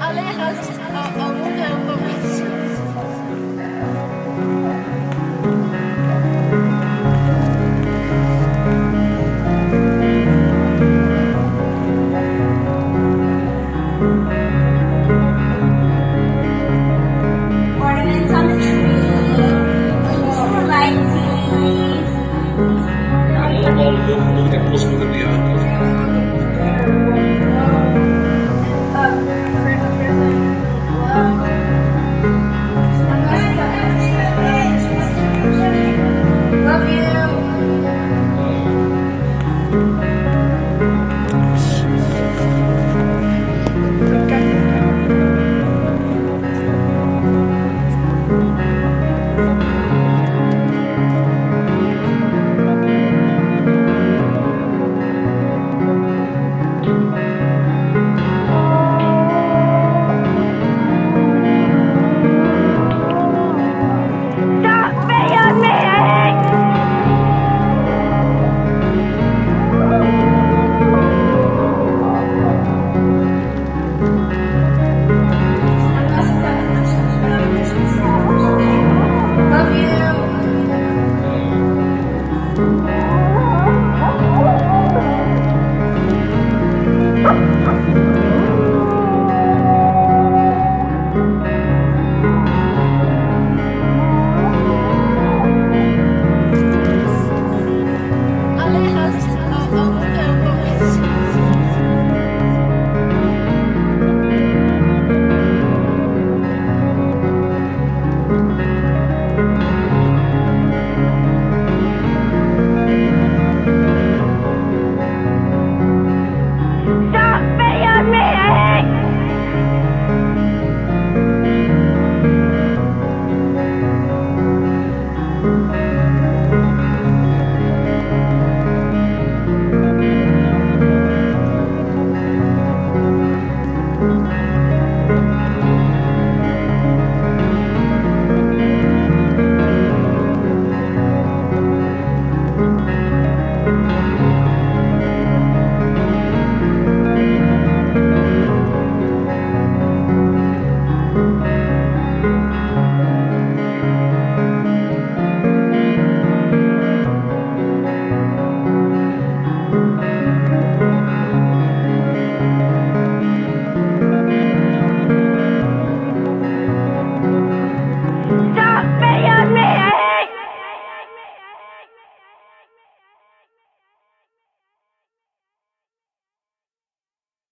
Ale rozczytał omówię powieści. dúvida, é postura. you.